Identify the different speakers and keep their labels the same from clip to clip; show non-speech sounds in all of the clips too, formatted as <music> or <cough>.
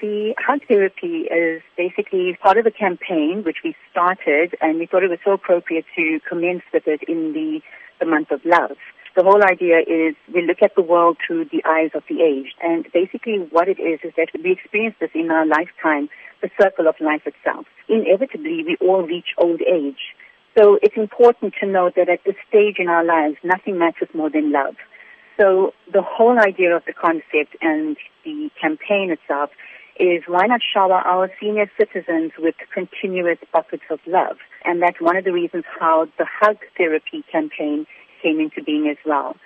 Speaker 1: The hug therapy is basically part of a campaign which we started and we thought it was so appropriate to commence with it in the, the month of love. The whole idea is we look at the world through the eyes of the aged and basically what it is is that we experience this in our lifetime, the circle of life itself. Inevitably we all reach old age. So it's important to note that at this stage in our lives nothing matters more than love. So the whole idea of the concept and the campaign itself is why not shower our senior citizens with continuous buckets of love? And that's one of the reasons how the hug therapy campaign came into being as well.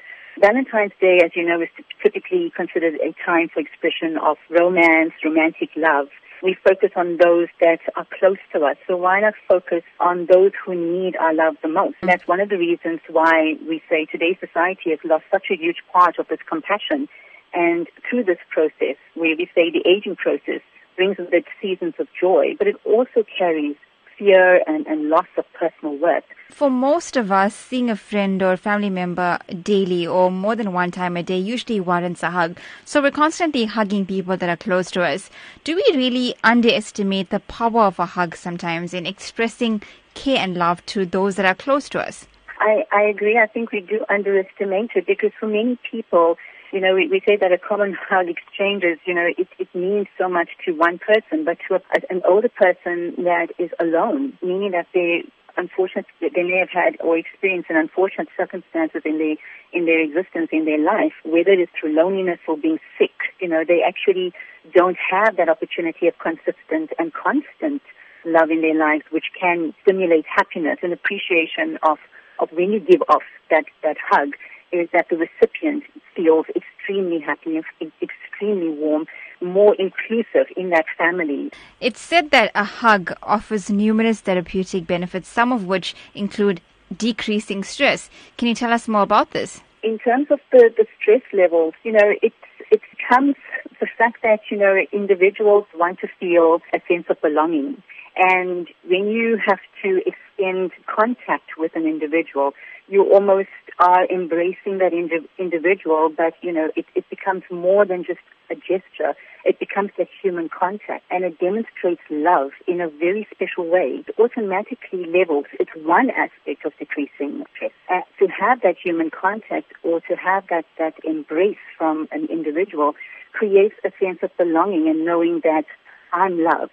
Speaker 1: Valentine's Day, as you know, is typically considered a time for expression of romance, romantic love. We focus on those that are close to us. So why not focus on those who need our love the most? And that's one of the reasons why we say today's society has lost such a huge part of its compassion and through this process, where we say the aging process brings with it seasons of joy, but it also carries fear and, and loss of personal worth.
Speaker 2: For most of us, seeing a friend or family member daily or more than one time a day usually warrants a hug. So we're constantly hugging people that are close to us. Do we really underestimate the power of a hug sometimes in expressing care and love to those that are close to us?
Speaker 1: I, I agree. I think we do underestimate it because for many people, you know, we, we say that a common <laughs> hug exchanges, you know, it, it means so much to one person, but to a, an older person that is alone, meaning that they unfortunate they may have had or experienced an unfortunate circumstances in their in their existence in their life, whether it is through loneliness or being sick, you know, they actually don't have that opportunity of consistent and constant love in their lives, which can stimulate happiness and appreciation of of when you give off that that hug is that the recipient feels extremely happy, extremely warm, more inclusive in that family.
Speaker 2: It's said that a hug offers numerous therapeutic benefits, some of which include decreasing stress. Can you tell us more about this?
Speaker 1: In terms of the, the stress levels, you know, it's it comes the fact that, you know, individuals want to feel a sense of belonging. And when you have to extend contact with an individual, you almost are embracing that indi- individual, but you know, it, it becomes more than just a gesture. It becomes that human contact and it demonstrates love in a very special way. It automatically levels, it's one aspect of decreasing stress. Uh, to have that human contact or to have that, that embrace from an individual creates a sense of belonging and knowing that I'm loved.